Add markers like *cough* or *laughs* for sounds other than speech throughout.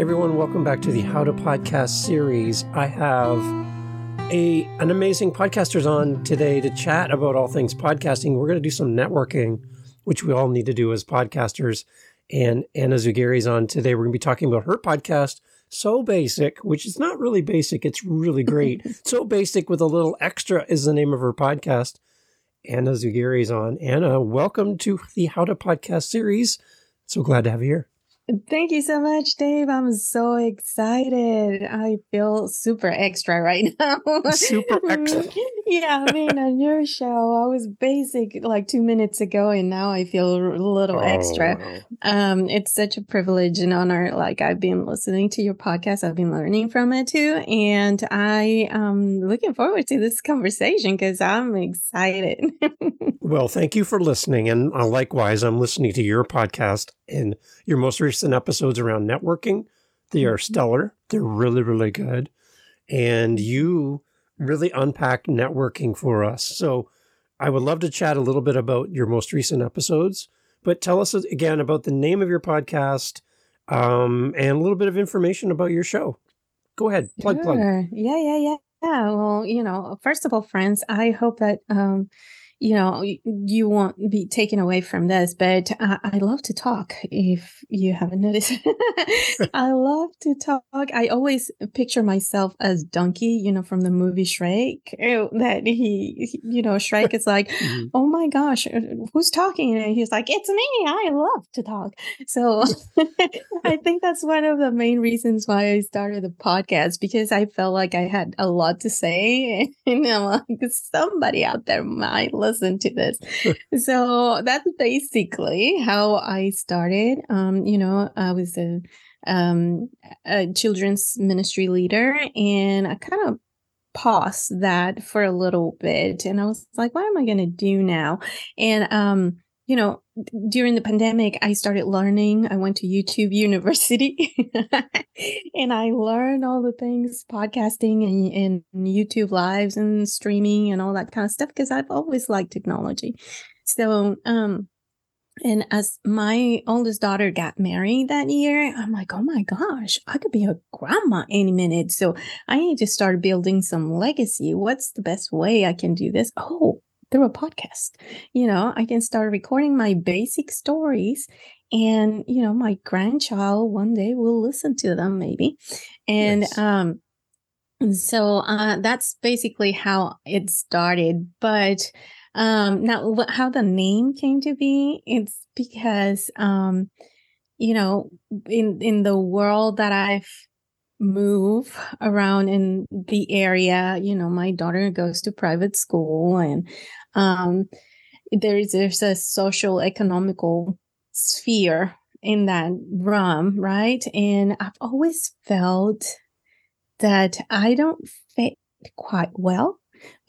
everyone. Welcome back to the How to Podcast series. I have a an amazing podcasters on today to chat about all things podcasting. We're going to do some networking, which we all need to do as podcasters. And Ana Zugheri's on today. We're going to be talking about her podcast, So Basic, which is not really basic. It's really great. *laughs* so Basic with a little extra is the name of her podcast. Ana Zugheri's on. Ana, welcome to the How to Podcast series. So glad to have you here. Thank you so much, Dave. I'm so excited. I feel super extra right *laughs* now. Super extra. *laughs* yeah, I mean, on your show, I was basic like two minutes ago, and now I feel a little oh, extra. Um, it's such a privilege and honor. Like I've been listening to your podcast, I've been learning from it too, and I am looking forward to this conversation because I'm excited. *laughs* well, thank you for listening, and uh, likewise, I'm listening to your podcast and your most recent episodes around networking. They are mm-hmm. stellar. They're really, really good. And you really unpack networking for us. So I would love to chat a little bit about your most recent episodes, but tell us again about the name of your podcast um, and a little bit of information about your show. Go ahead, plug, sure. plug. Yeah, yeah, yeah. Yeah, well, you know, first of all, friends, I hope that um, you know, you won't be taken away from this, but I, I love to talk. If you haven't noticed, *laughs* I love to talk. I always picture myself as Donkey, you know, from the movie Shrek. That he, you know, Shrek is like, *laughs* mm-hmm. "Oh my gosh, uh, who's talking?" And he's like, "It's me. I love to talk." So *laughs* I think that's one of the main reasons why I started the podcast because I felt like I had a lot to say, and I'm like, somebody out there might listen listen to this. *laughs* so that's basically how I started. Um, you know, I was a, um, a children's ministry leader and I kind of paused that for a little bit and I was like, what am I going to do now? And, um, you know, during the pandemic, I started learning. I went to YouTube *laughs* University and I learned all the things podcasting and, and YouTube lives and streaming and all that kind of stuff because I've always liked technology. So, um, and as my oldest daughter got married that year, I'm like, oh my gosh, I could be a grandma any minute. So I need to start building some legacy. What's the best way I can do this? Oh, through a podcast. You know, I can start recording my basic stories and, you know, my grandchild one day will listen to them maybe. And, yes. um, so uh, that's basically how it started. But um, now, how the name came to be, it's because um, you know, in in the world that I've move around in the area. You know, my daughter goes to private school and um, there's there's a social economical sphere in that realm, right? And I've always felt that I don't fit quite well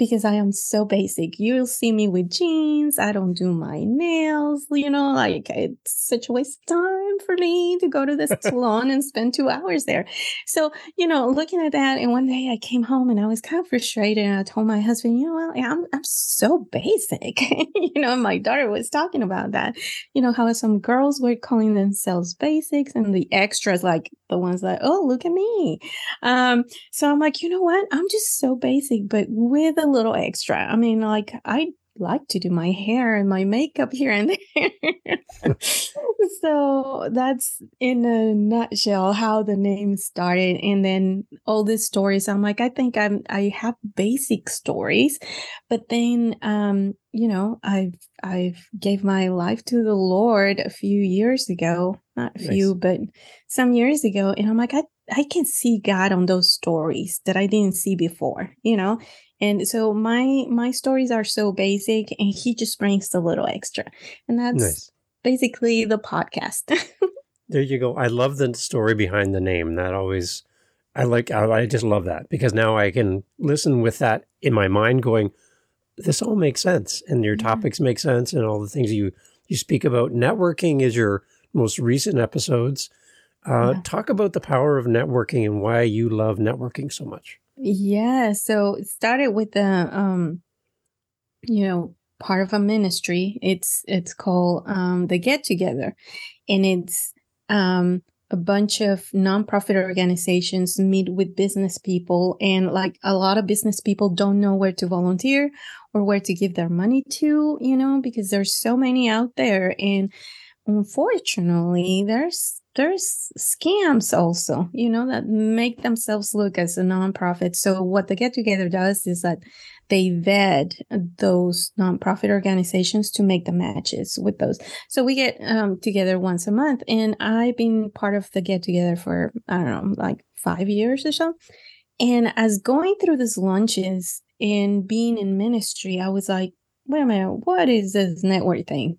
because I am so basic. You'll see me with jeans. I don't do my nails, you know, like it's such a waste of time for me to go to the *laughs* salon and spend two hours there. So, you know, looking at that, and one day I came home and I was kind of frustrated. And I told my husband, you know, I'm, I'm so basic. *laughs* you know, my daughter was talking about that, you know, how some girls were calling themselves basics and the extras, like the ones that, oh, look at me. Um, so I'm like, you know what? I'm just so basic, but with a little extra. I mean, like I like to do my hair and my makeup here and there. *laughs* so that's in a nutshell how the name started. And then all these stories, I'm like, I think I'm I have basic stories, but then um, you know, I've I've gave my life to the Lord a few years ago. Not a nice. few, but some years ago. And I'm like, I I can see God on those stories that I didn't see before, you know? And so my my stories are so basic and he just brings a little extra. And that's nice. basically the podcast. *laughs* there you go. I love the story behind the name. That always I like I, I just love that because now I can listen with that in my mind going this all makes sense and your yeah. topics make sense and all the things you you speak about networking is your most recent episodes uh, yeah. talk about the power of networking and why you love networking so much yeah. So it started with the um, you know, part of a ministry. It's it's called um the Get Together. And it's um a bunch of nonprofit organizations meet with business people and like a lot of business people don't know where to volunteer or where to give their money to you know because there's so many out there and unfortunately there's there's scams also, you know, that make themselves look as a nonprofit. So what the get together does is that they vet those nonprofit organizations to make the matches with those. So we get um, together once a month, and I've been part of the get together for I don't know, like five years or so. And as going through these lunches and being in ministry, I was like, wait a minute, what is this network thing?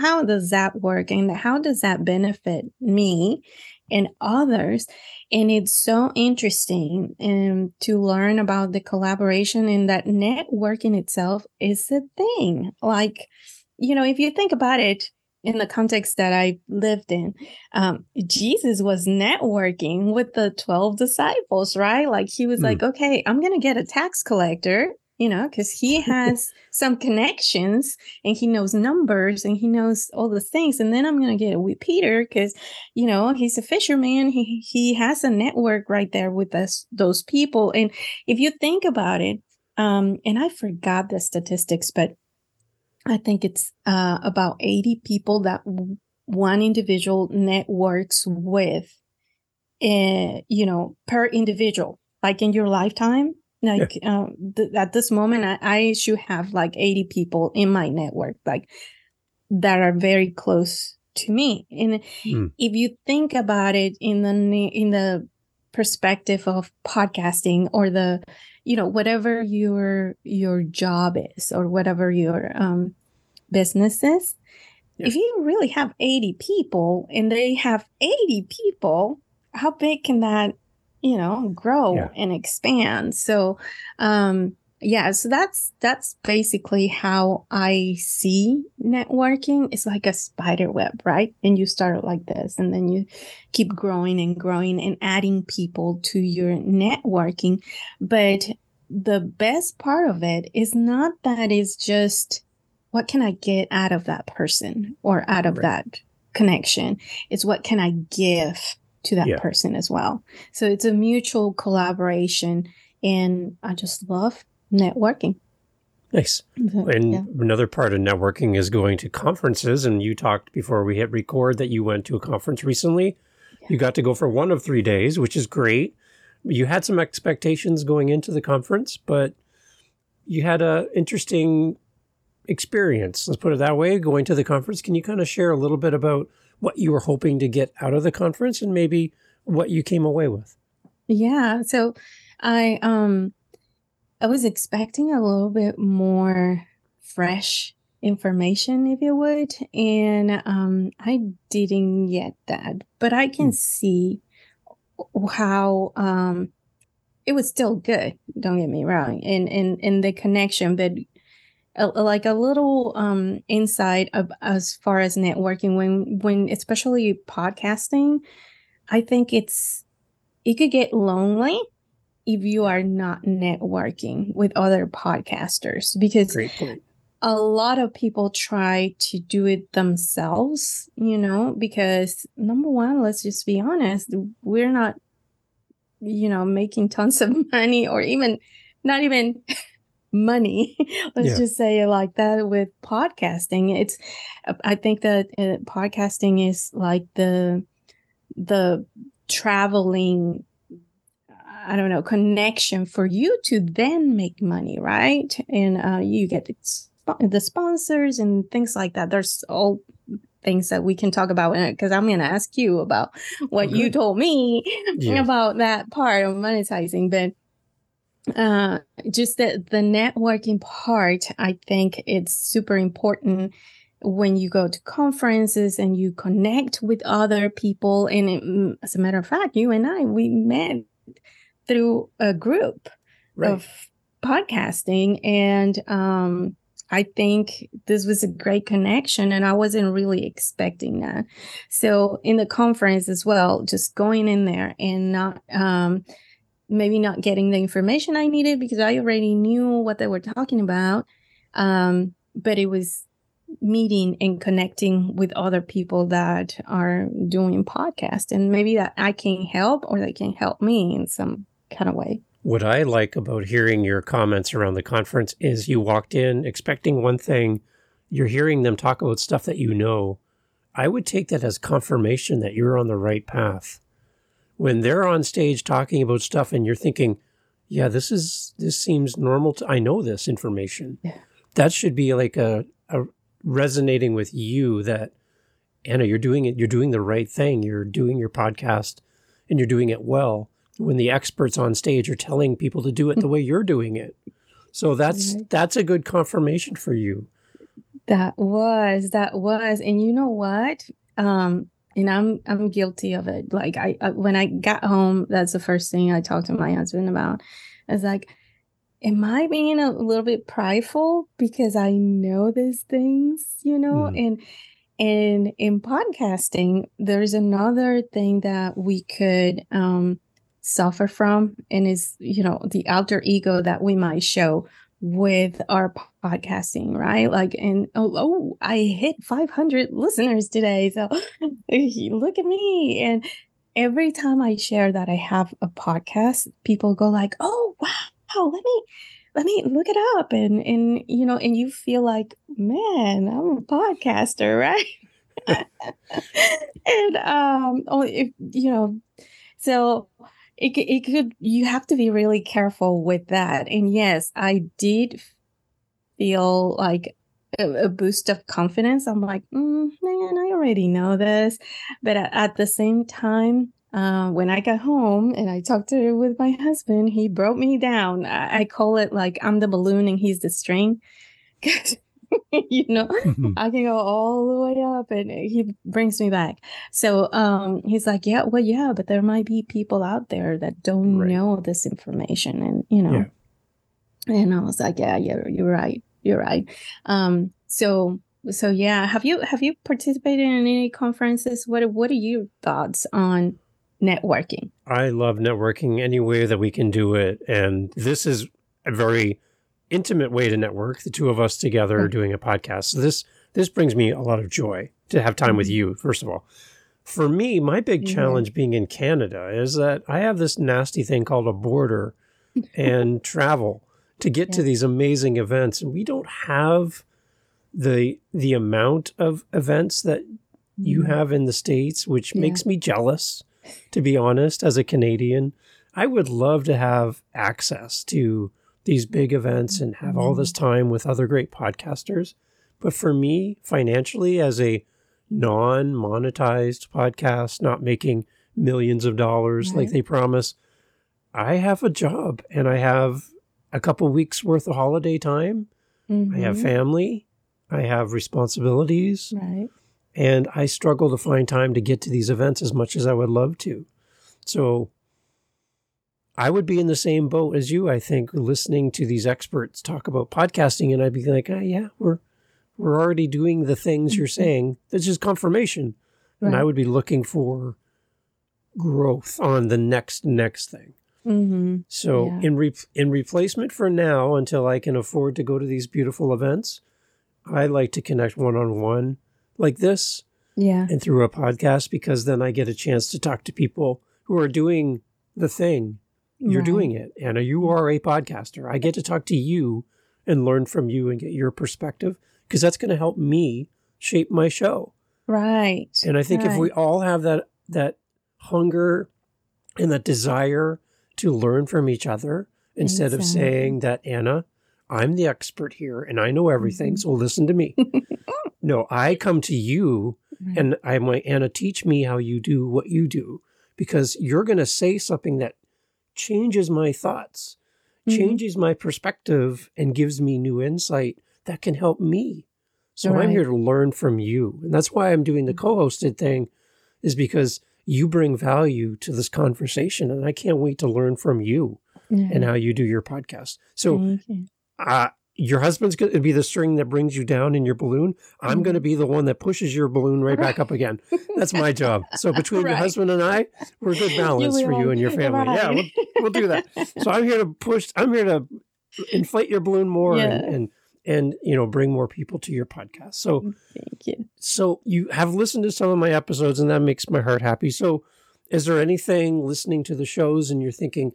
How does that work? And how does that benefit me and others? And it's so interesting um, to learn about the collaboration and that networking itself is a thing. Like, you know, if you think about it, in the context that I lived in, um, Jesus was networking with the 12 disciples, right? Like he was mm. like, okay, I'm going to get a tax collector you know, because he *laughs* has some connections and he knows numbers and he knows all the things. And then I'm gonna get it with Peter because, you know, he's a fisherman. He he has a network right there with us, those people. And if you think about it, um, and I forgot the statistics, but I think it's uh, about 80 people that one individual networks with, uh, you know, per individual, like in your lifetime like *laughs* uh, th- at this moment, I, I should have like 80 people in my network, like that are very close to me. And mm. if you think about it in the in the perspective of podcasting or the you know whatever your your job is or whatever your um business is yeah. if you really have 80 people and they have 80 people how big can that you know grow yeah. and expand. So um yeah so that's that's basically how i see networking. It's like a spider web right? And you start like this and then you keep growing and growing and adding people to your networking. But the best part of it is not that it's just what can i get out of that person or out of right. that connection? It's what can i give to that yeah. person as well. So it's a mutual collaboration. And I just love networking. Nice. Mm-hmm. And yeah. another part of networking is going to conferences. And you talked before we hit record that you went to a conference recently. Yeah. You got to go for one of three days, which is great. You had some expectations going into the conference, but you had a interesting experience. Let's put it that way. Going to the conference, can you kind of share a little bit about what you were hoping to get out of the conference and maybe what you came away with. Yeah. So I um I was expecting a little bit more fresh information if you would and um I didn't get that but I can mm. see how um it was still good don't get me wrong and and and the connection but a, like a little um insight of as far as networking when when especially podcasting i think it's it could get lonely if you are not networking with other podcasters because a lot of people try to do it themselves you know because number one let's just be honest we're not you know making tons of *laughs* money or even not even money *laughs* let's yeah. just say it like that with podcasting it's i think that uh, podcasting is like the the traveling i don't know connection for you to then make money right and uh, you get the sponsors and things like that there's all things that we can talk about because i'm going to ask you about what okay. you told me yeah. *laughs* about that part of monetizing but uh, just the, the networking part, I think it's super important when you go to conferences and you connect with other people. And it, mm, as a matter of fact, you and I, we met through a group right. of podcasting. And um, I think this was a great connection, and I wasn't really expecting that. So, in the conference as well, just going in there and not, um, maybe not getting the information I needed because I already knew what they were talking about. Um, but it was meeting and connecting with other people that are doing podcast and maybe that I can help or they can help me in some kind of way. What I like about hearing your comments around the conference is you walked in expecting one thing, you're hearing them talk about stuff that you know. I would take that as confirmation that you're on the right path. When they're on stage talking about stuff and you're thinking, yeah, this is this seems normal to I know this information. Yeah. That should be like a, a resonating with you that Ana, you're doing it, you're doing the right thing. You're doing your podcast and you're doing it well when the experts on stage are telling people to do it the way you're doing it. So that's Right. that's a good confirmation for you. That was, that was. And you know what? Um, and I'm I'm guilty of it. Like I, I when I got home, that's the first thing I talked to my husband about. I was like, am I being a little bit prideful because I know these things, you know? Mm. And and in podcasting, there's another thing that we could um suffer from and is, you know, the alter ego that we might show with our podcasting, right? Like, and oh, oh, I hit 500 listeners today. So *laughs* look at me. And every time I share that I have a podcast, people go like, oh, wow, let me, let me look it up. And, and, you know, and you feel like, man, I'm a podcaster, *laughs* right? *laughs* and, um, oh, if, you know, so it, it could you have to be really careful with that. And yes i did feel like a, boost of confidence. I'm like mm, man i already know this. But at, at the same time uh, when i got home and i talked to her with my husband he broke me down. I, I call it like i'm the balloon and he's the string. *laughs* 'Cause, *laughs* you know I can go all the way up and he brings me back. So um he's like, Yeah, well, yeah, but there might be people out there that don't Right. know this information. And you know, and I was like, Yeah, yeah, you're right. You're right. Um so so yeah, have you have you participated in any conferences? What what are your thoughts on networking? I love networking any way that we can do it. And this is a very intimate way to network, the two of us together Right. doing a podcast. So this this brings me a lot of joy to have time with Mhm. you, first of all. For me, my big Yeah. challenge being in Canada is that I have this nasty thing called a border *laughs* and travel to get to these amazing events. And we don't have the the amount of events that you Mhm. have in the States, which Yeah. makes me jealous, to be honest, as a Canadian. I would love to have access to these big events and have all this time with other great podcasters. But for me, financially, as a non monetized podcast, not making millions of dollars like they promise, I have a job and I have a couple weeks worth of holiday time. I have Mhm. family. I have responsibilities right. and I struggle to find time to get to these events as much as I would love to. So I would be in the same boat as you, I think, listening to these experts talk about podcasting, and I'd be like, oh, yeah, we're we're already doing the things you're Mhm. saying. That's just confirmation. And I would be looking for growth on the next next thing. Mm-hmm. So Yeah. in re- in replacement for now, until I can afford to go to these beautiful events, I like to connect one on one like this Yeah. and through a podcast because then I get a chance to talk to people who are doing the thing. You're Right. doing it, Ana. You are a podcaster. I get to talk to you and learn from you and get your perspective because that's going to help me shape my show. Right. And I think if we all have that that hunger and that desire to learn from each other instead of saying that Ana, I'm the expert here and I know everything, Mhm. so listen to me. *laughs* no, I come to you Right. and I'm like, Ana, teach me how you do what you do because you're going to say something that changes my thoughts, Mhm. changes my perspective, and gives me new insight that can help me. So I'm here to learn from you. And that's why I'm doing the co hosted thing, is because you bring value to this conversation. And I can't wait to learn from you Yeah. and how you do your podcast. So you. uh, your husband's going to be the string that brings you down in your balloon. I'm Mm-hmm. going to be the one that pushes your balloon right back up again. That's my *laughs* job. So between your husband and I, we're good balance for you and your family. Yeah, we'll, we'll do that. So I'm here to push. I'm here to inflate your balloon more Yeah. and, and and you know bring more people to your podcast. So Thank you. so you have listened to some of my episodes and that makes my heart happy. So is there anything listening to the shows and you're thinking,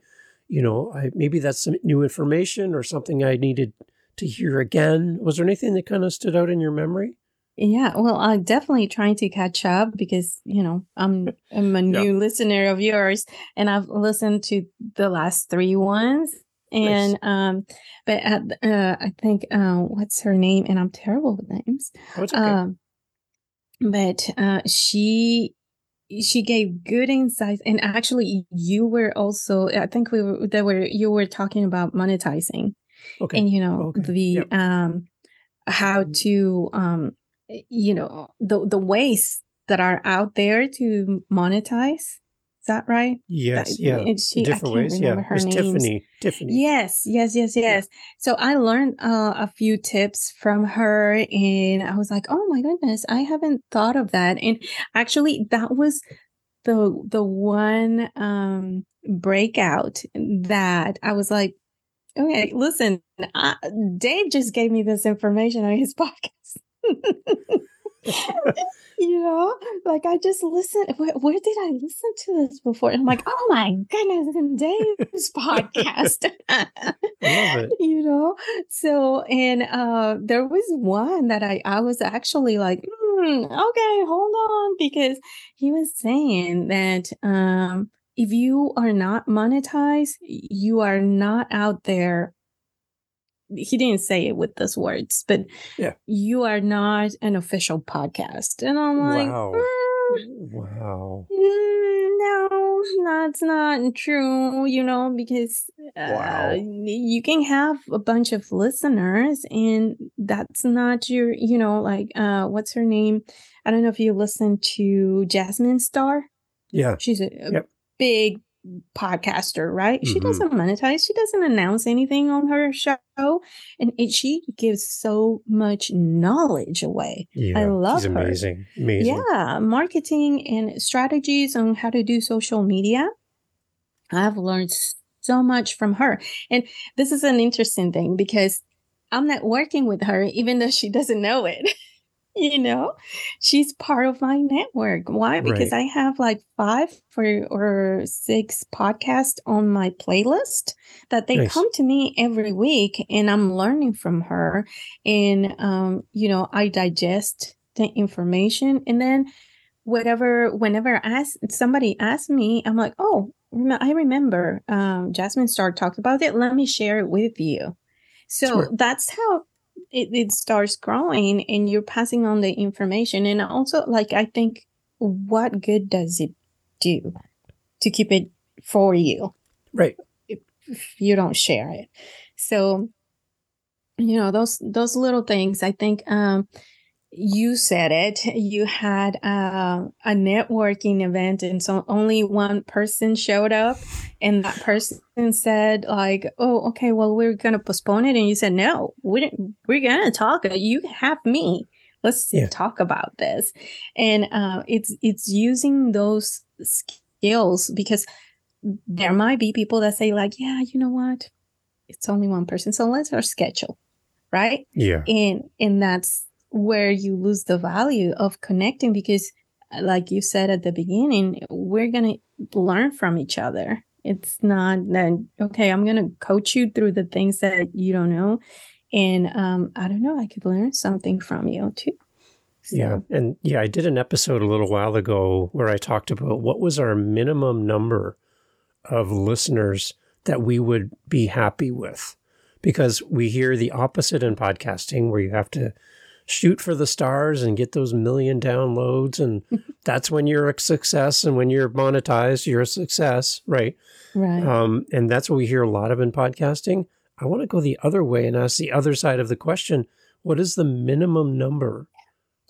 you know, I, maybe that's some new information or something I needed to hear again? Was there anything that kind of stood out in your memory? Yeah, well, I'm definitely trying to catch up because you know I'm I'm a Yeah. new listener of yours, and I've listened to the last three ones. And um, but at, uh, I think uh, what's her name? And I'm terrible with names. Oh, okay. Um, but uh, she she gave good insights, and actually, you were also. I think we were there were you were talking about monetizing okay. and you know Okay. the Yep. um how to um you know the the ways that are out there to monetize is that right yes. That- Yeah. she, Different ways. Yeah. her It's names. Tiffany. Tiffany. Yes, yes, yes, yes. So I learned uh, a few tips from her, and I was like, "Oh my goodness, I haven't thought of that." And actually, that was the the one um, breakout that I was like, "Okay, listen, I, Dave just gave me this information on his *laughs* podcast." *laughs* you know, like I just listened. Where, where did I listen to this before? And I'm like, oh my goodness, in Dave's *laughs* podcast. I love it. you know, so and uh, there was one that I I was actually like, hmm, okay, hold on, because he was saying that um, if you are not monetized, you are not out there he didn't say it with those words, but Yeah. you are not an official podcast. And I'm like, Wow. "Mm, Wow. mm, no, that's not true, you know, because uh, Wow. you can have a bunch of listeners and that's not your, you know, like, uh, what's her name? I don't know if you listen to Jasmine Star. Yeah. She's a, a Yep. Big podcaster, right? She Mhm. doesn't monetize. She doesn't announce anything on her show, and it, she gives so much knowledge away. Yeah. love She's her. amazing. Amazing. Yeah, marketing and strategies on how to do social media. I've learned so much from her, and this is an interesting thing because I'm not working with her, even though she doesn't know it. *laughs* you know, she's part of my network. Why? Because I have like five or, or six podcasts on my playlist that they Nice. come to me every week and I'm learning from her. And, um, you know, I digest the information and then whatever, whenever ask, somebody asks me, I'm like, oh, I remember um, Jasmine Star talked about it. Let me share it with you. So Smart. that's how it, it starts growing and you're passing on the information. And also like i think what good does it do to keep it for you? Right. if you don't share it. So you know those those little things i think um you said it. *laughs* You had uh, a networking event and so only one person showed up and that person said like oh okay well we're gonna postpone it. And you said no we're, we're gonna talk you have me. Let's Yeah. talk about this. And uh, it's it's using those skills because there might be people that say like yeah you know what? It's only one person so let's our schedule right? Yeah. and and that's where you lose the value of connecting because uh, like you said at the beginning we're gonna learn from each other it's not that okay i'm gonna coach you through the things that you don't know and um i don't know i could learn something from you too So, Yeah. And yeah, I did an episode a little while ago where I talked about what was our minimum number of listeners that we would be happy with. Because we hear the opposite in podcasting where you have to shoot for the stars and get those million downloads. And *laughs* that's when you're a success. And when you're monetized, you're a success. Right. right Um, and that's what we hear a lot of in podcasting. I want to go the other way and ask the other side of the question what is the minimum number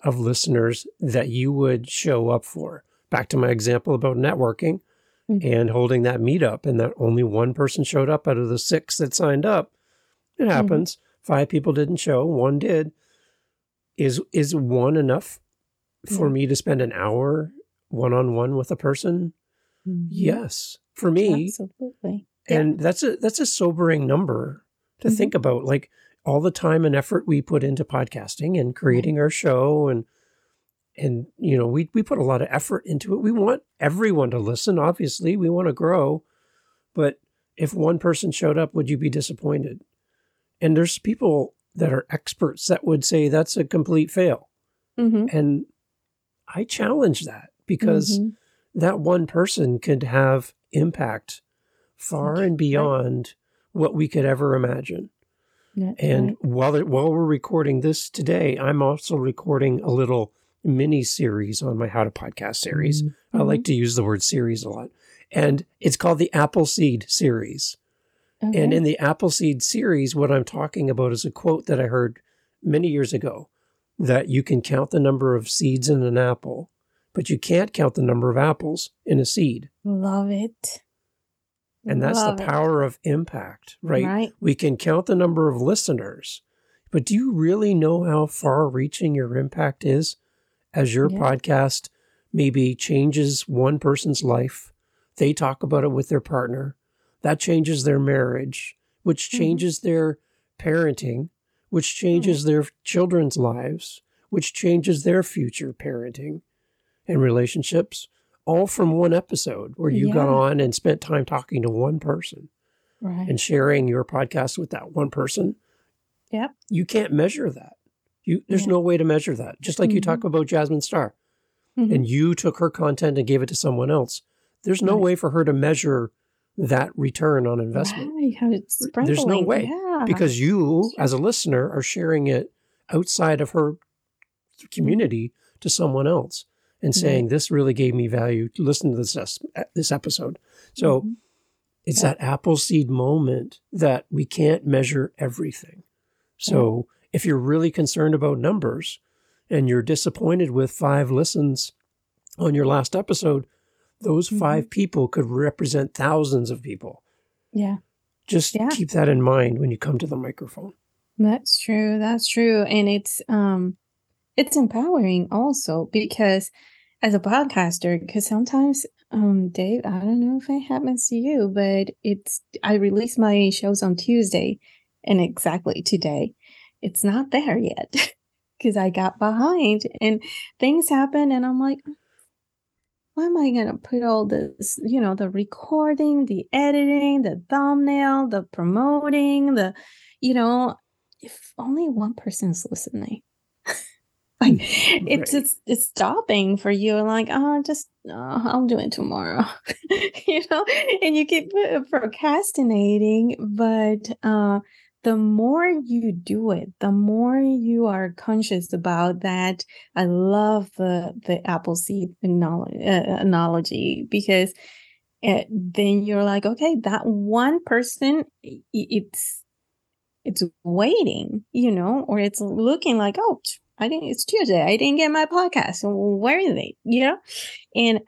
of listeners that you would show up for? Back to my example about networking Mhm. and holding that meetup, and that only one person showed up out of the six that signed up. It happens. Five people didn't show, one did. Is is one enough for Yeah. me to spend an hour one on one with a person? Mhm. Yes. For me, absolutely Yeah. and that's a that's a sobering number to Mhm. think about like all the time and effort we put into podcasting and creating our show and and you know we we put a lot of effort into it we want everyone to listen obviously we want to grow but if one person showed up would you be disappointed and there's people that are experts that would say that's a complete fail Mm-hmm. and i challenge that because Mhm. that one person could have impact far Okay, and right. beyond what we could ever imagine That's and right. while it, while we're recording this today, I'm also recording a little mini series on my How to Podcast series. I Mm-hmm. like to use the word series a lot, and it's called the Appleseed series. And in the Appleseed series, what I'm talking about is a quote that I heard many years ago that you can count the number of seeds in an apple, but you can't count the number of apples in a seed. love it. And that's Love the it. power of impact, right? Right. We can count the number of listeners, but do you really know how far reaching your impact is as your Yeah. podcast maybe changes one person's life? They talk about it with their partner. That changes their marriage, which Mhm. changes their parenting, which changes their children's lives, which changes their future parenting and relationships, all from one episode where you got on and spent time talking to one person Right. and sharing your podcast with that one person. Yep. You can't measure that. You there's Yeah. no way to measure that. Just like you talk about Jasmine Star Mhm. and you took her content and gave it to someone else. There's no Right. way for her to measure that return on investment it's There's no way, Yeah. because you as a listener are sharing it outside of her community to someone else and Right. saying this really gave me value. To listen to this this episode. So Mhm. it's Yeah. that apple seed moment that we can't measure everything. So if you're really concerned about numbers and you're disappointed with five listens on your last episode, those Mhm. five people could represent thousands of people. yeah. Just Yeah. keep that in mind when you come to the microphone. That's true. That's true. And it's um it's empowering also because as a podcaster, because sometimes um Dave, I don't know if it happens to you, but it's I release my shows on Tuesday and exactly today. It's not there yet *laughs* because I got behind and things happen and I'm like why am I gonna put all this, you know, the recording, the editing, the thumbnail, the promoting, the, you know, if only one person's listening. *laughs* like *laughs* it's Right. it's it's stopping for you like oh just uh, i'll do it tomorrow *laughs* you know and you keep uh, procrastinating but uh the more you do it the more you are conscious about that i love the the apple seed analogy, uh, because uh, then you're like okay that one person it's it's waiting you know or it's looking like oh i didn't it's tuesday i didn't get my podcast where are they you know? And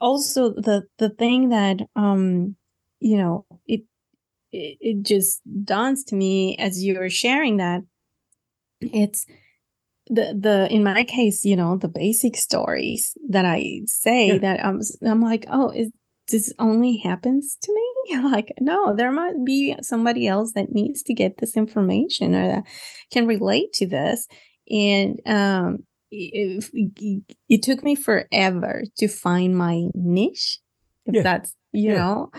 also the the thing that um you know it it, it just dawns to me as you were sharing that it's the the in my case you know the basic stories that i say Yeah. that i'm i'm like oh is this only happens to me *laughs* like no there might be somebody else that needs to get this information or that can relate to this and um it, it, it took me forever to find my niche if Yeah. that's you Yeah. know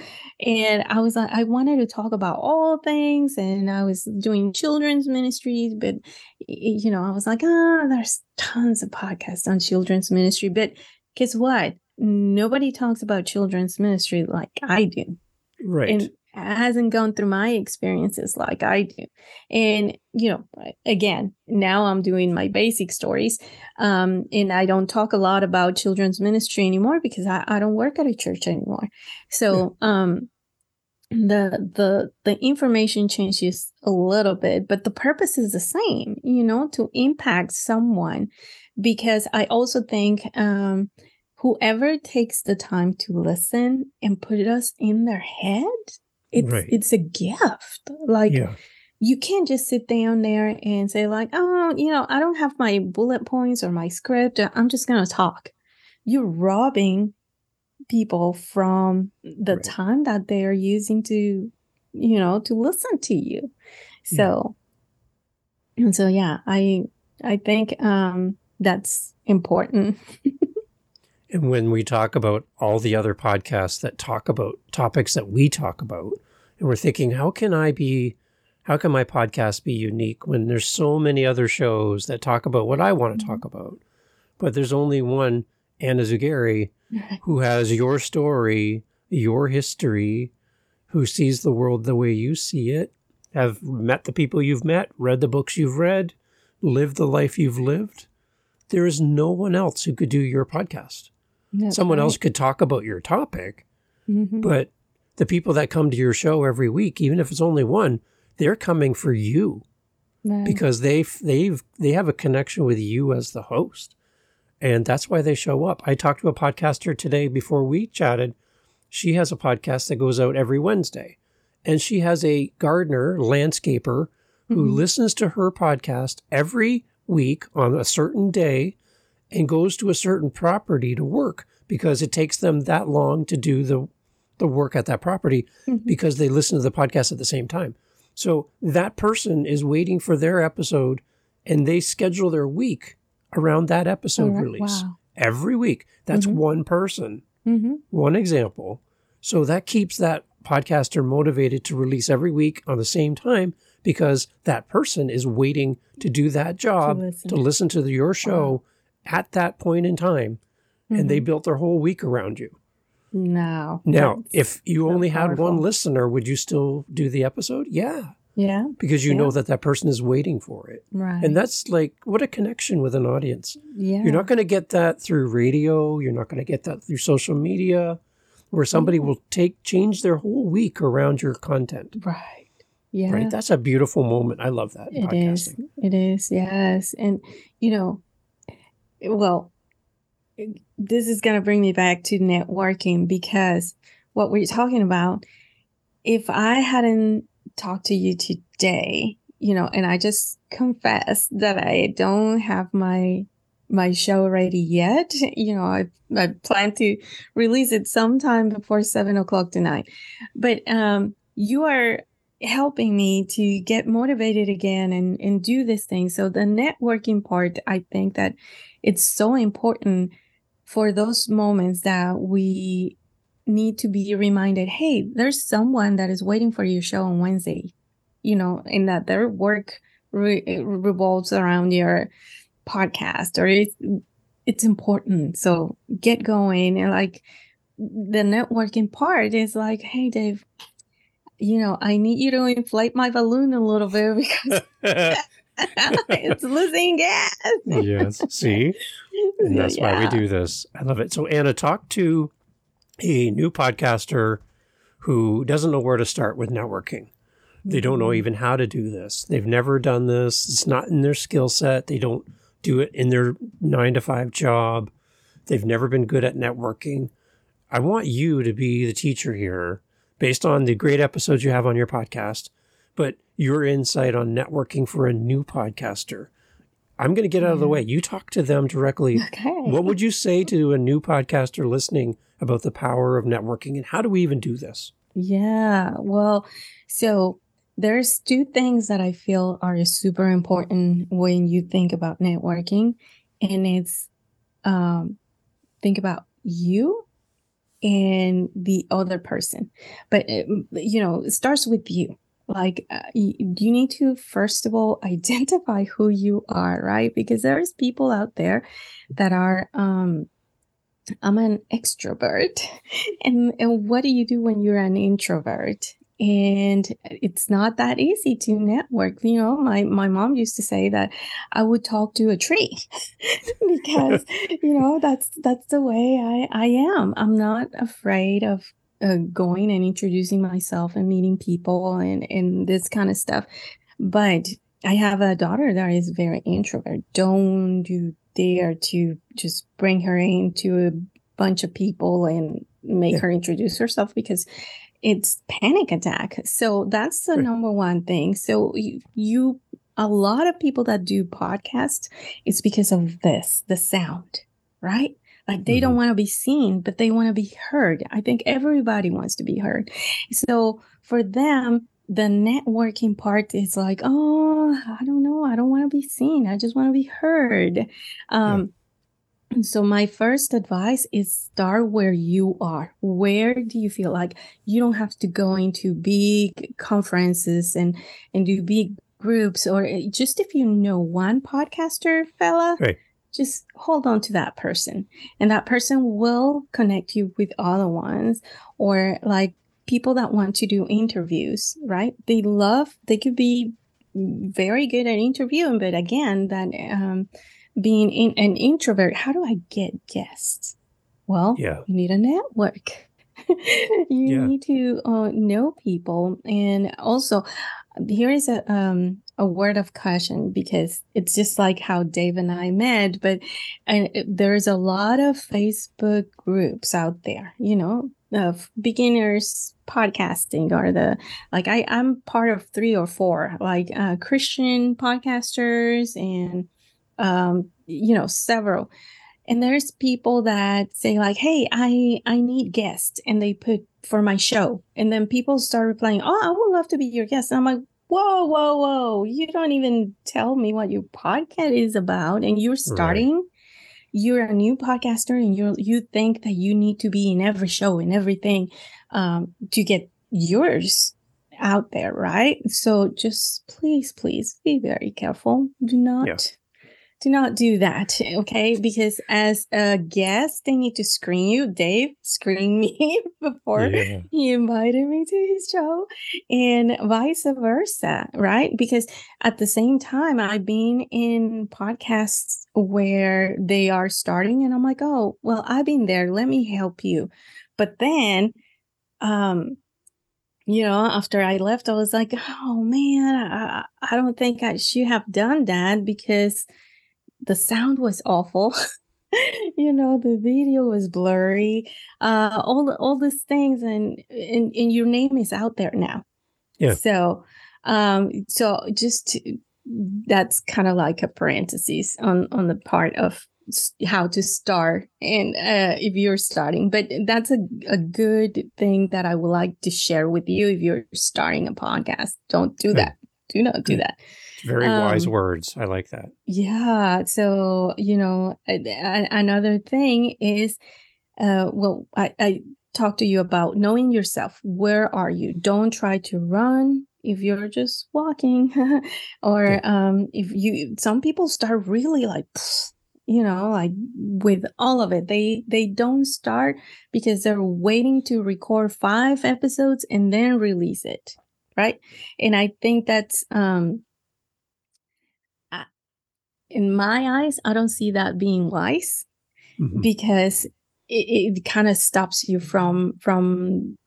and i was like i wanted to talk about all things and i was doing children's ministries but you know i was like ah there's tons of podcasts on children's ministry but guess what nobody talks about children's ministry like i do Right. and hasn't gone through my experiences like I do. And, you know, again, now I'm doing my basic stories. Um, and I don't talk a lot about children's ministry anymore because I, I don't work at a church anymore. So, um, the the the information changes a little bit but the purpose is the same you know to impact someone because i also think um whoever takes the time to listen and put us in their head it's Right. it's a gift like yeah. you can't just sit down there and say like oh you know i don't have my bullet points or my script i'm just gonna talk you're robbing people from the Right. time that they are using to you know to listen to you Yeah. so And so, yeah, I I think um, that's important. *laughs* and when we talk about all the other podcasts that talk about topics that we talk about, and we're thinking, how can I be, how can my podcast be unique when there's so many other shows that talk about what I want to mm-hmm. talk about, but there's only one Ana Zugheri *laughs* who has your story, your history, who sees the world the way you see it, have met the people you've met, read the books you've read, lived the life you've lived. There is no one else who could do your podcast. That's Someone right. else could talk about your topic, mm-hmm. but the people that come to your show every week, even if it's only one, they're coming for you right. because they they've they have a connection with you as the host, and that's why they show up. I talked to a podcaster today before we chatted. She has a podcast that goes out every Wednesday, and she has a gardener landscaper who mm-hmm. listens to her podcast every week on a certain day and goes to a certain property to work because it takes them that long to do the the work at that property mm-hmm. because they listen to the podcast at the same time. So that person is waiting for their episode and they schedule their week around that episode release wow. every week. That's mm-hmm. one person, mm-hmm. one example. So that keeps that podcaster motivated to release every week on the same time because that person is waiting to do that job to listen to, listen to the, your show wow. At that point in time. Mm-hmm. And they mm-hmm. built their whole week around you. No. Now, if you so only powerful. had one listener, would you still do the episode? Yeah. Yeah. Because you yeah. know that that person is waiting for it. Right. And that's like, what a connection with an audience. Yeah. You're not going to get that through radio. You're not going to get that through social media where somebody will take, change their whole week around your content. Right. Yeah. Right. That's a beautiful moment. I love that. It is. It is. Yes. And, you know, well, this is going to bring me back to networking because what we're talking about, if I hadn't talked to you today, you know, and I just confess that I don't have my my show ready yet. *laughs* You know, I I plan to release it sometime before seven o'clock tonight. But um, you are helping me to get motivated again and and do this thing. So the networking part, I think that it's so important for those moments that we need to be reminded hey there's someone that is waiting for your show on wednesday you know and that their work re- revolves around your podcast or it's, it's important. So get going and like the networking part is like hey dave you know i need you to inflate my balloon a little bit *laughs* because *laughs* it's losing gas. yes. See? *laughs* And that's yeah. why we do this. I love it. So, Ana, talk to a new podcaster who doesn't know where to start with networking. They don't know mm-hmm. even how to do this. They've never done this. It's not in their skill set. They don't do it in their nine to five job. They've never been good at networking. I want you to be the teacher here based on the great episodes you have on your podcast but your insight on networking for a new podcaster. I'm going to get out of the way. You talk to them directly. Okay. What would you *laughs* say to a new podcaster listening about the power of networking and how do we even do this? Yeah. Well, so there's two things that I feel are super important when you think about networking, and it's um, think about you and the other person. But it, you know, it starts with you like uh, you, need to first of all *laughs* identify who you are right? Because there's people out there that are um i'm an extrovert. *laughs* And and what do you do when you're an introvert? And it's not that easy to network. You know my my mom used to say that i would talk to a tree *laughs* because you know that's that's the way i i am. I'm not afraid of uh, going and introducing myself and meeting people and and this kind of stuff. But i have a daughter that is very introvert. Don't you dare to just bring her into a bunch of people and make yeah. her introduce herself because it's panic attack. So that's the right. number one thing. So you, you a lot of people that do podcasts it's because of this the sound right like they mm-hmm. don't want to be seen, but they want to be heard. I think everybody wants to be heard. So for them, the networking part is like, oh, I don't know. I don't want to be seen. I just want to be heard. Um, yeah. So, my first advice is start where you are. Where do you feel like you don't have to go into big conferences and, and do big groups, or eh, just if you know one podcaster fella, right. Just hold on to that person, and that person will connect you with other ones, or like people that want to do interviews, right? They love, they could be very good at interviewing, but again, that um, being in, an introvert, how do I get guests? Well, yeah. you need a network. *laughs* you yeah. need to uh, know people, and also here is a um, a word of caution because it's just like how Dave and I met, but and there's a lot of Facebook groups out there, you know, of beginners podcasting or the like I I'm part of three or four like uh, Christian podcasters and um you know several. And there's people that say like hey I I need guests and they put for my show. And then people start replying oh I would love to be your guest. And I'm like whoa whoa whoa. You don't even tell me what your podcast is about. And you're starting right you're a new podcaster and you you think that you need to be in every show and everything um, to get yours out there, right? So just please, please be very careful. Do not yeah do not do that, *laughs* okay? Because as a guest, they need to screen you. Dave screened me *laughs* before yeah. he invited me to his show, and vice versa, right? Because at the same time, I've been in podcasts where they are starting, and I'm like, oh, well, I've been there. Let me help you. But then, um, you know, after I left, I was like, oh man, I, I don't think I should have done that because the sound was awful. *laughs* you know, the video was blurry. Uh, all the, all these things, and, and and your name is out there now. Yeah. So, um, so just to, that's kind of like a parenthesis on on the part of how to start and uh, if you're starting but that's a, a good thing that i would like to share with you if you're starting a podcast don't do that do not do that very um, wise words. I like that. Yeah. So, you know, another thing is, uh, well, I, I talked to you about knowing yourself. Where are you? Don't try to run if you're just walking *laughs* or um if you some people start really like *sniffs* you know like with all of it they they don't start because they're waiting to record five episodes and then release it right and i think that's um in my eyes, I don't see that being wise mm-hmm. because it, it kind of stops you from from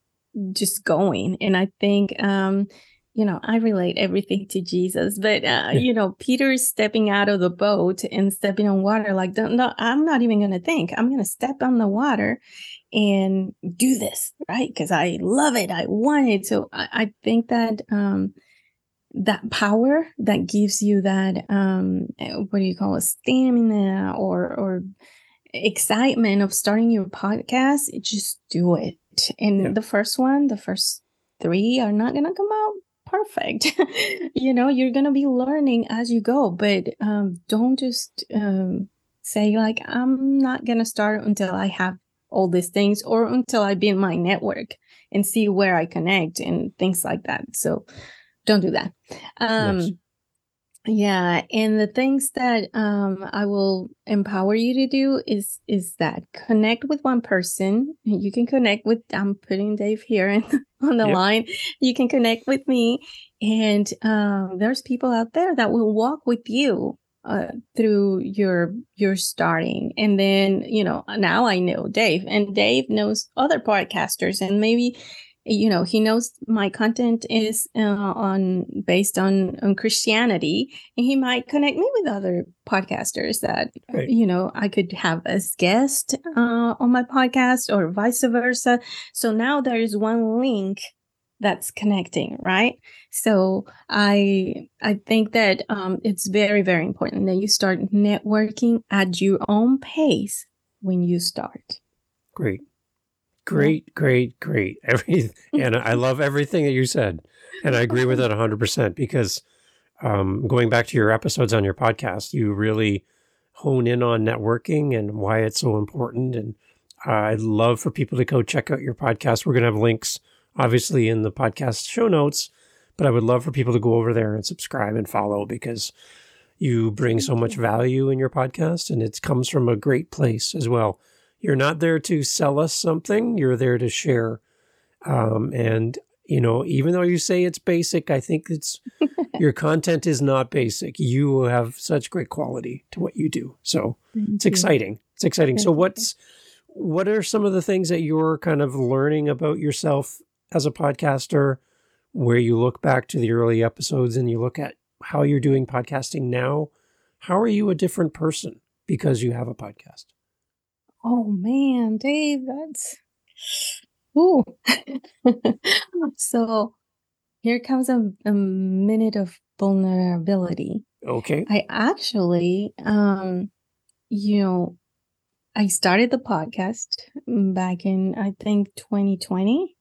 just going. And I think um, you know, I relate everything to Jesus, but uh, you know, Peter is stepping out of the boat and stepping on water. Like, no, I'm not even going to think. I'm going to step on the water and do this, right? Because I love it. I want it. So I, I think that um, that power that gives you that um what do you call it stamina or or excitement of starting your podcast just do it and yeah. the first one the first three are not gonna come out perfect *laughs* you know you're gonna be learning as you go but um don't just um say like i'm not gonna start until i have all these things or until i build my network and see where i connect and things like that so don't do that. Um, yes. Yeah, and the things that um, I will empower you to do is is that connect with one person. You can connect with. I'm putting Dave here in, *laughs* on the yep. line. You can connect with me, and um, there's people out there that will walk with you uh, through your your starting. And then you know now i know dave and dave knows other podcasters and maybe you know he knows my content is uh, on based on on christianity and he might connect me with other podcasters that right. you know i could have as guest uh, on my podcast or vice versa. So now there is one link that's connecting right so i i think that um, it's very very important that you start networking at your own pace when you start great great, great, great. *laughs* Every and I love everything that you said, and I agree with it hundred percent because um, going back to your episodes on your podcast, you really hone in on networking and why it's so important. And I'd love for people to go check out your podcast. We're going to have links, obviously, in the podcast show notes, but I would love for people to go over there and subscribe and follow because you bring so much value in your podcast and it comes from a great place as well. You're not there to sell us something, you're there to share. Um, and, you know, even though you say it's basic, I think it's *laughs* your content is not basic. You have such great quality to what you do. So Thank it's you. exciting. It's exciting. Thank so, what's, what are some of the things that you're kind of learning about yourself as a podcaster where you look back to the early episodes and you look at how you're doing podcasting now, how are you a different person because you have a podcast? Oh man, Dave, that's ooh. *laughs* so here comes a, a minute of vulnerability. Okay. I actually um you know I started the podcast back in I think 2020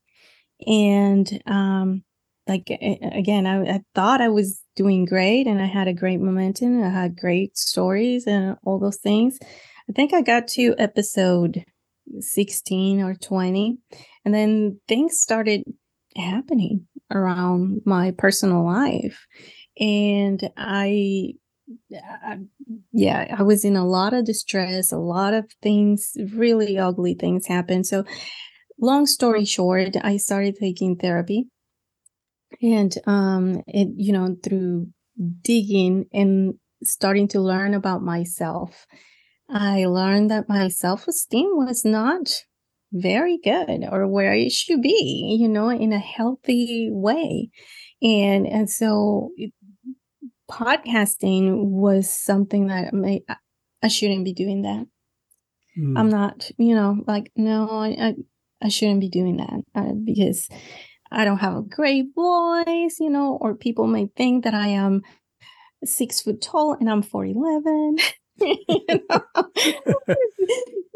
and um like eh, eh, again I, I thought I was doing great and I had a great momentum. I had great stories and all those things. I think I got to episode 16 or 20 and then things started happening around my personal life and I yeah, I was in a lot of distress, a lot of things, really ugly things happened. So, long story short, I started taking therapy and um it you know through digging and starting to learn about myself i learned that my self-esteem was not very good or where it should be you know in a healthy way and and so it, podcasting was something that I, I shouldn't be doing that mm. i'm not you know like no i i, I shouldn't be doing that uh, because I don't have a great voice, you know, or people may think that I am six foot tall and I'm 4'11. *laughs* *laughs*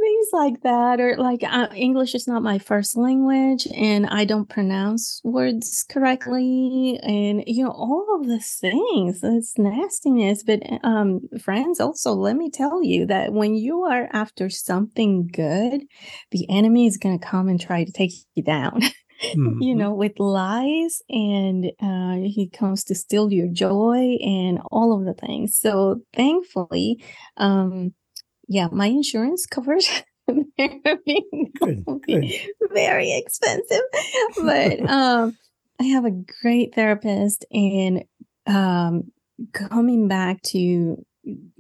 Things like that, or like uh, English is not my first language and I don't pronounce words correctly, and you know, all of these things, it's nastiness. But, um, friends, also, let me tell you that when you are after something good, the enemy is going to come and try to take you down. *laughs* mm-hmm. you know, with lies, and uh, he comes to steal your joy and all of the things. So thankfully, um, yeah, my insurance covers. *laughs* good, good. very expensive, but um, I have a great therapist, and um, coming back to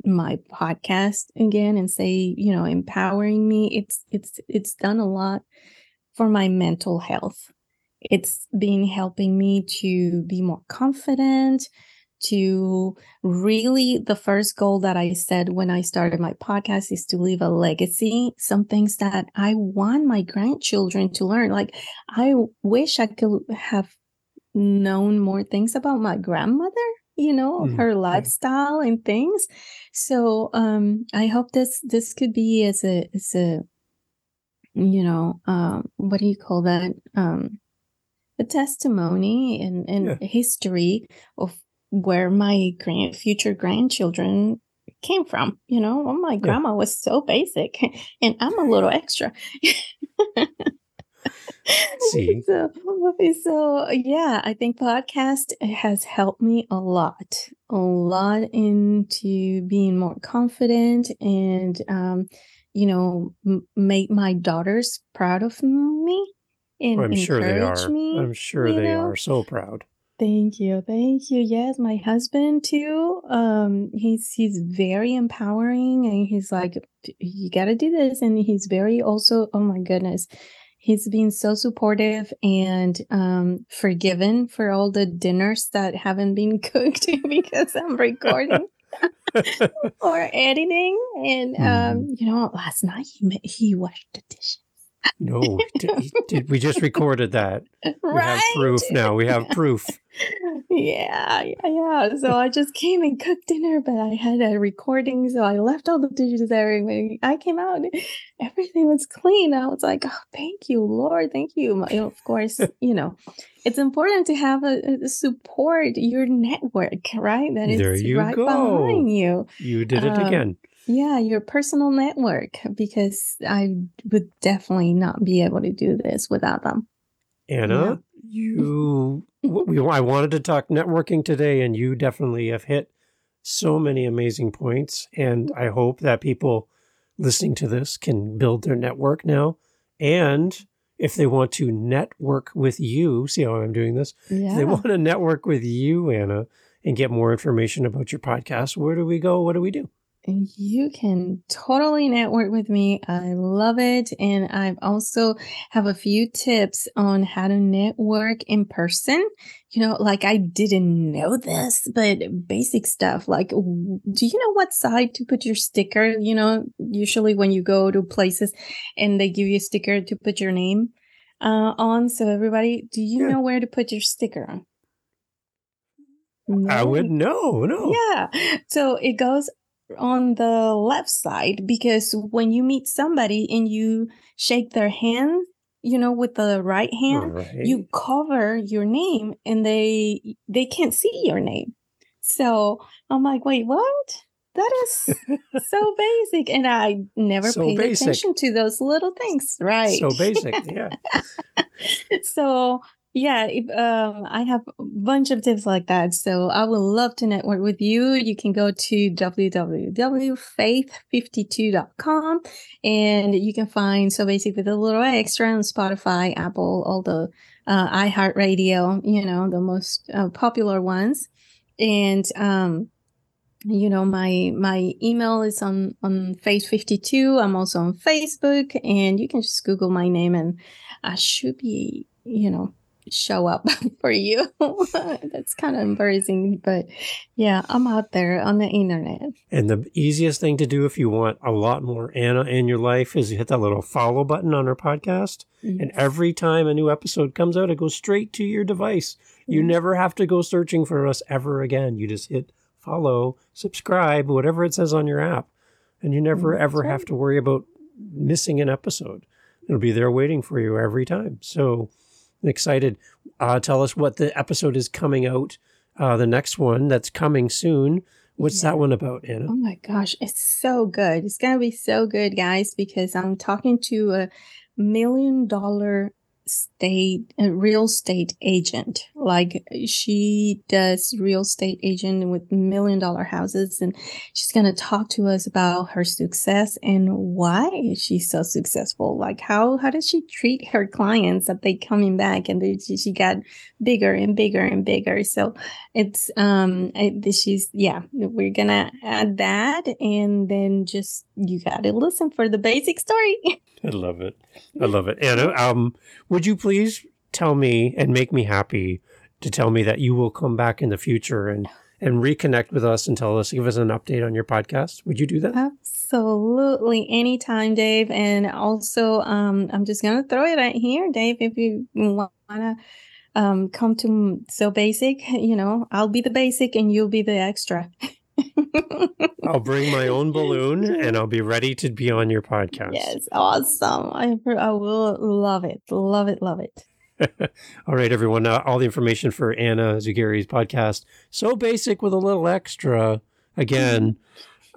my podcast again and say you know empowering me it's it's it's done a lot for my mental health. It's been helping me to be more confident, to really the first goal that I said when I started my podcast is to leave a legacy, some things that I want my grandchildren to learn. Like I wish I could have known more things about my grandmother you know mm, her lifestyle and things so um i hope this this could be as a as a you know, um, what do you call that? Um, a testimony and, and yeah. history of where my grand future grandchildren came from. You know, well, my grandma yeah. was so basic, *laughs* and I'm a little extra. *laughs* See, so, so yeah, I think podcast has helped me a lot, a lot into being more confident and um, you know, m- make my daughters proud of me and I'm sure they are. Me, I'm sure they know? are so proud. Thank you. Thank you. Yes, my husband too. Um he's he's very empowering and he's like you got to do this and he's very also oh my goodness. He's been so supportive and um forgiven for all the dinners that haven't been *laughs* cooked *laughs* because I'm recording. *laughs* or editing. And um, mm. you know, last night he he washed the dishes. No, *laughs* did, did, we just recorded that? We right? have proof now. We have proof. *laughs* Yeah, yeah, yeah. So I just came and cooked dinner, but I had a recording, so I left all the dishes there. And when I came out, everything was clean. I was like, "Oh, thank you, Lord, thank you." Of course, *laughs* you know, it's important to have a, a support your network, right? That is there you right go. behind you. You did it um, again. Yeah, your personal network, because I would definitely not be able to do this without them. Ana, yeah. you we, I wanted to talk networking today, and you definitely have hit so many amazing points. And I hope that people listening to this can build their network now. And if they want to network with you, see how I'm doing this? Yeah. If they want to network with you, Ana, and get more information about your podcast, where do we go? What do we do? You can totally network with me. I love it. And I also have a few tips on how to network in person. You know, like I didn't know this, but basic stuff like, do you know what side to put your sticker? You know, usually when you go to places and they give you a sticker to put your name uh, on. So, everybody, do you yeah. know where to put your sticker on? No. I would know, no. Yeah. So it goes on the left side because when you meet somebody and you shake their hand you know with the right hand right. you cover your name and they they can't see your name. So i'm like wait what? That is *laughs* so basic. And i never so paid basic. attention to those little things right? So basic yeah. *laughs* So yeah, if, um, I have a bunch of tips like that. So I would love to network with you. You can go to www.faith52.com and you can find So Basic with a little extra on Spotify, Apple, all the uh, iHeartRadio, you know, the most uh, popular ones. And, um, you know my my email is on on faith 52 i'm also on facebook and you can just google my name and i should be you know show up *laughs* for you. *laughs* That's kind of embarrassing, but yeah, I'm out there on the internet. And the easiest thing to do if you want a lot more Ana in your life is you hit that little follow button on our podcast. Yes. And every time a new episode comes out, it goes straight to your device. You yes. never have to go searching for us ever again. You just hit follow, subscribe, whatever it says on your app. And you never mm, That's ever right. have to worry about missing an episode. It'll be there waiting for you every time. So, excited. Uh, tell us what the episode is coming out. Uh, the next one that's coming soon. What's yeah. that one about, Ana? Oh my gosh, it's so good. It's gonna be so good, guys, because I'm talking to a million dollar state a real estate agent. Like she does real estate agent with million dollar houses and she's going to talk to us about her success and why she's so successful. Like how how does she treat her clients that they coming back and they, she got bigger and bigger and bigger? So it's um it, she's yeah we're gonna add that and then just you gotta listen for the basic story *laughs* I love it. I love it. Ana, um, would you please tell me and make me happy to tell me that you will come back in the future and and reconnect with us and tell us, give us an update on your podcast. Would you do that? Absolutely, anytime, Dave. And also, um, I'm just gonna throw it out here, Dave. If you wanna um, come to So Basic, *laughs* you know, I'll be the basic and you'll be the extra. *laughs* I'll bring my own balloon and I'll be ready to be on your podcast. Yes, awesome. I, I will love it. Love it. Love it. *laughs* all right, everyone. Uh, all the information for Ana Zugheri's podcast. So basic with a little extra. Again,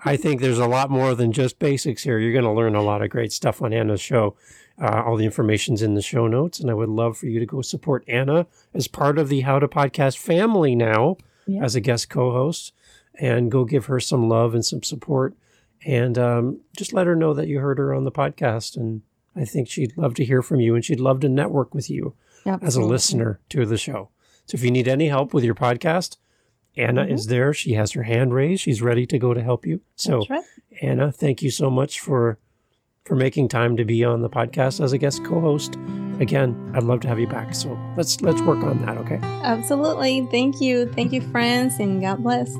I think there's a lot more than just basics here. You're going to learn a lot of great stuff on Ana's show. Uh, all the information's in the show notes, and I would love for you to go support Ana as part of the How to Podcast family now yeah. as a guest co-host and go give her some love and some support and um, just let her know that you heard her on the podcast. And I think she'd love to hear from you and she'd love to network with you Absolutely. as a listener to the show. So if you need any help with your podcast, Ana mm-hmm. is there. She has her hand raised. She's ready to go to help you. So, right. Ana, thank you so much for for making time to be on the podcast as a guest co-host. Again, I'd love to have you back. So let's let's work on that, okay? Absolutely. Thank you. Thank you, friends, and God bless.